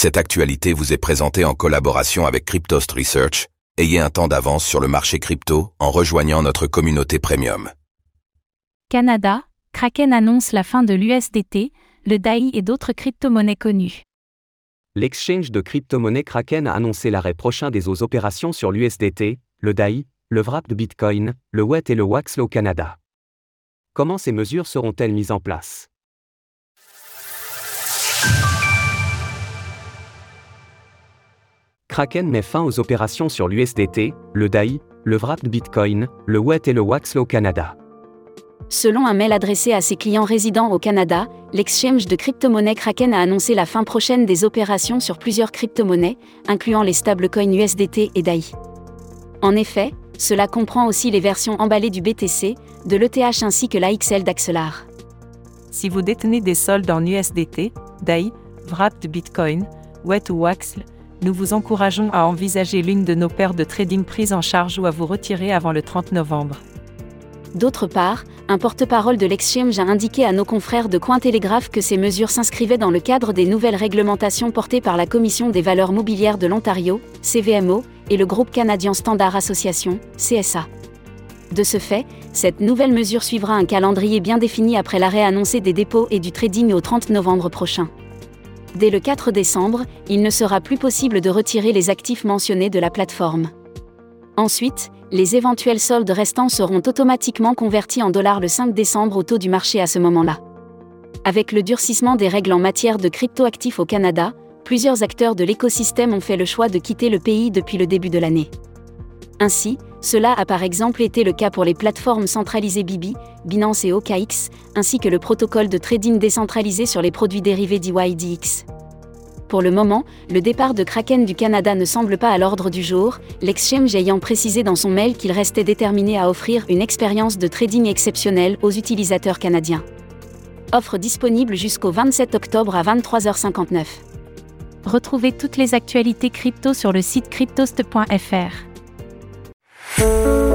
Cette actualité vous est présentée en collaboration avec Cryptost Research. Ayez un temps d'avance sur le marché crypto en rejoignant notre communauté premium. Canada, Kraken annonce la fin de l'USDT, le DAI et d'autres crypto-monnaies connues. L'exchange de crypto-monnaie Kraken a annoncé l'arrêt prochain des aux opérations sur l'USDT, le DAI, le wrap de Bitcoin, le WET et le WAXL au Canada. Comment ces mesures seront-elles mises en place? Kraken met fin aux opérations sur l'USDT, le DAI, le wrap de Bitcoin, le WET et le WAXL au Canada. Selon un mail adressé à ses clients résidents au Canada, l'exchange de crypto-monnaies Kraken a annoncé la fin prochaine des opérations sur plusieurs crypto-monnaies, incluant les stablecoins USDT et DAI. En effet, cela comprend aussi les versions emballées du BTC, de l'ETH ainsi que l'AXL d'Axelar. Si vous détenez des soldes en USDT, DAI, wrap de Bitcoin, WET ou WAXL, nous vous encourageons à envisager l'une de nos paires de trading prises en charge ou à vous retirer avant le 30 novembre. D'autre part, un porte-parole de l'exchange a indiqué à nos confrères de Cointelegraph que ces mesures s'inscrivaient dans le cadre des nouvelles réglementations portées par la Commission des valeurs mobilières de l'Ontario, CVMO, et le groupe canadien Standard Association, CSA. De ce fait, cette nouvelle mesure suivra un calendrier bien défini après l'arrêt annoncé des dépôts et du trading au 30 novembre prochain. Dès le 4 décembre, il ne sera plus possible de retirer les actifs mentionnés de la plateforme. Ensuite, les éventuels soldes restants seront automatiquement convertis en dollars le 5 décembre au taux du marché à ce moment-là. Avec le durcissement des règles en matière de cryptoactifs au Canada, plusieurs acteurs de l'écosystème ont fait le choix de quitter le pays depuis le début de l'année. Ainsi, cela a par exemple été le cas pour les plateformes centralisées Bibi, Binance et OKX, ainsi que le protocole de trading décentralisé sur les produits dérivés DYDX. Pour le moment, le départ de Kraken du Canada ne semble pas à l'ordre du jour, l'exchange ayant précisé dans son mail qu'il restait déterminé à offrir une expérience de trading exceptionnelle aux utilisateurs canadiens. Offre disponible jusqu'au 27 octobre à 23h59. Retrouvez toutes les actualités crypto sur le site cryptost.fr. Música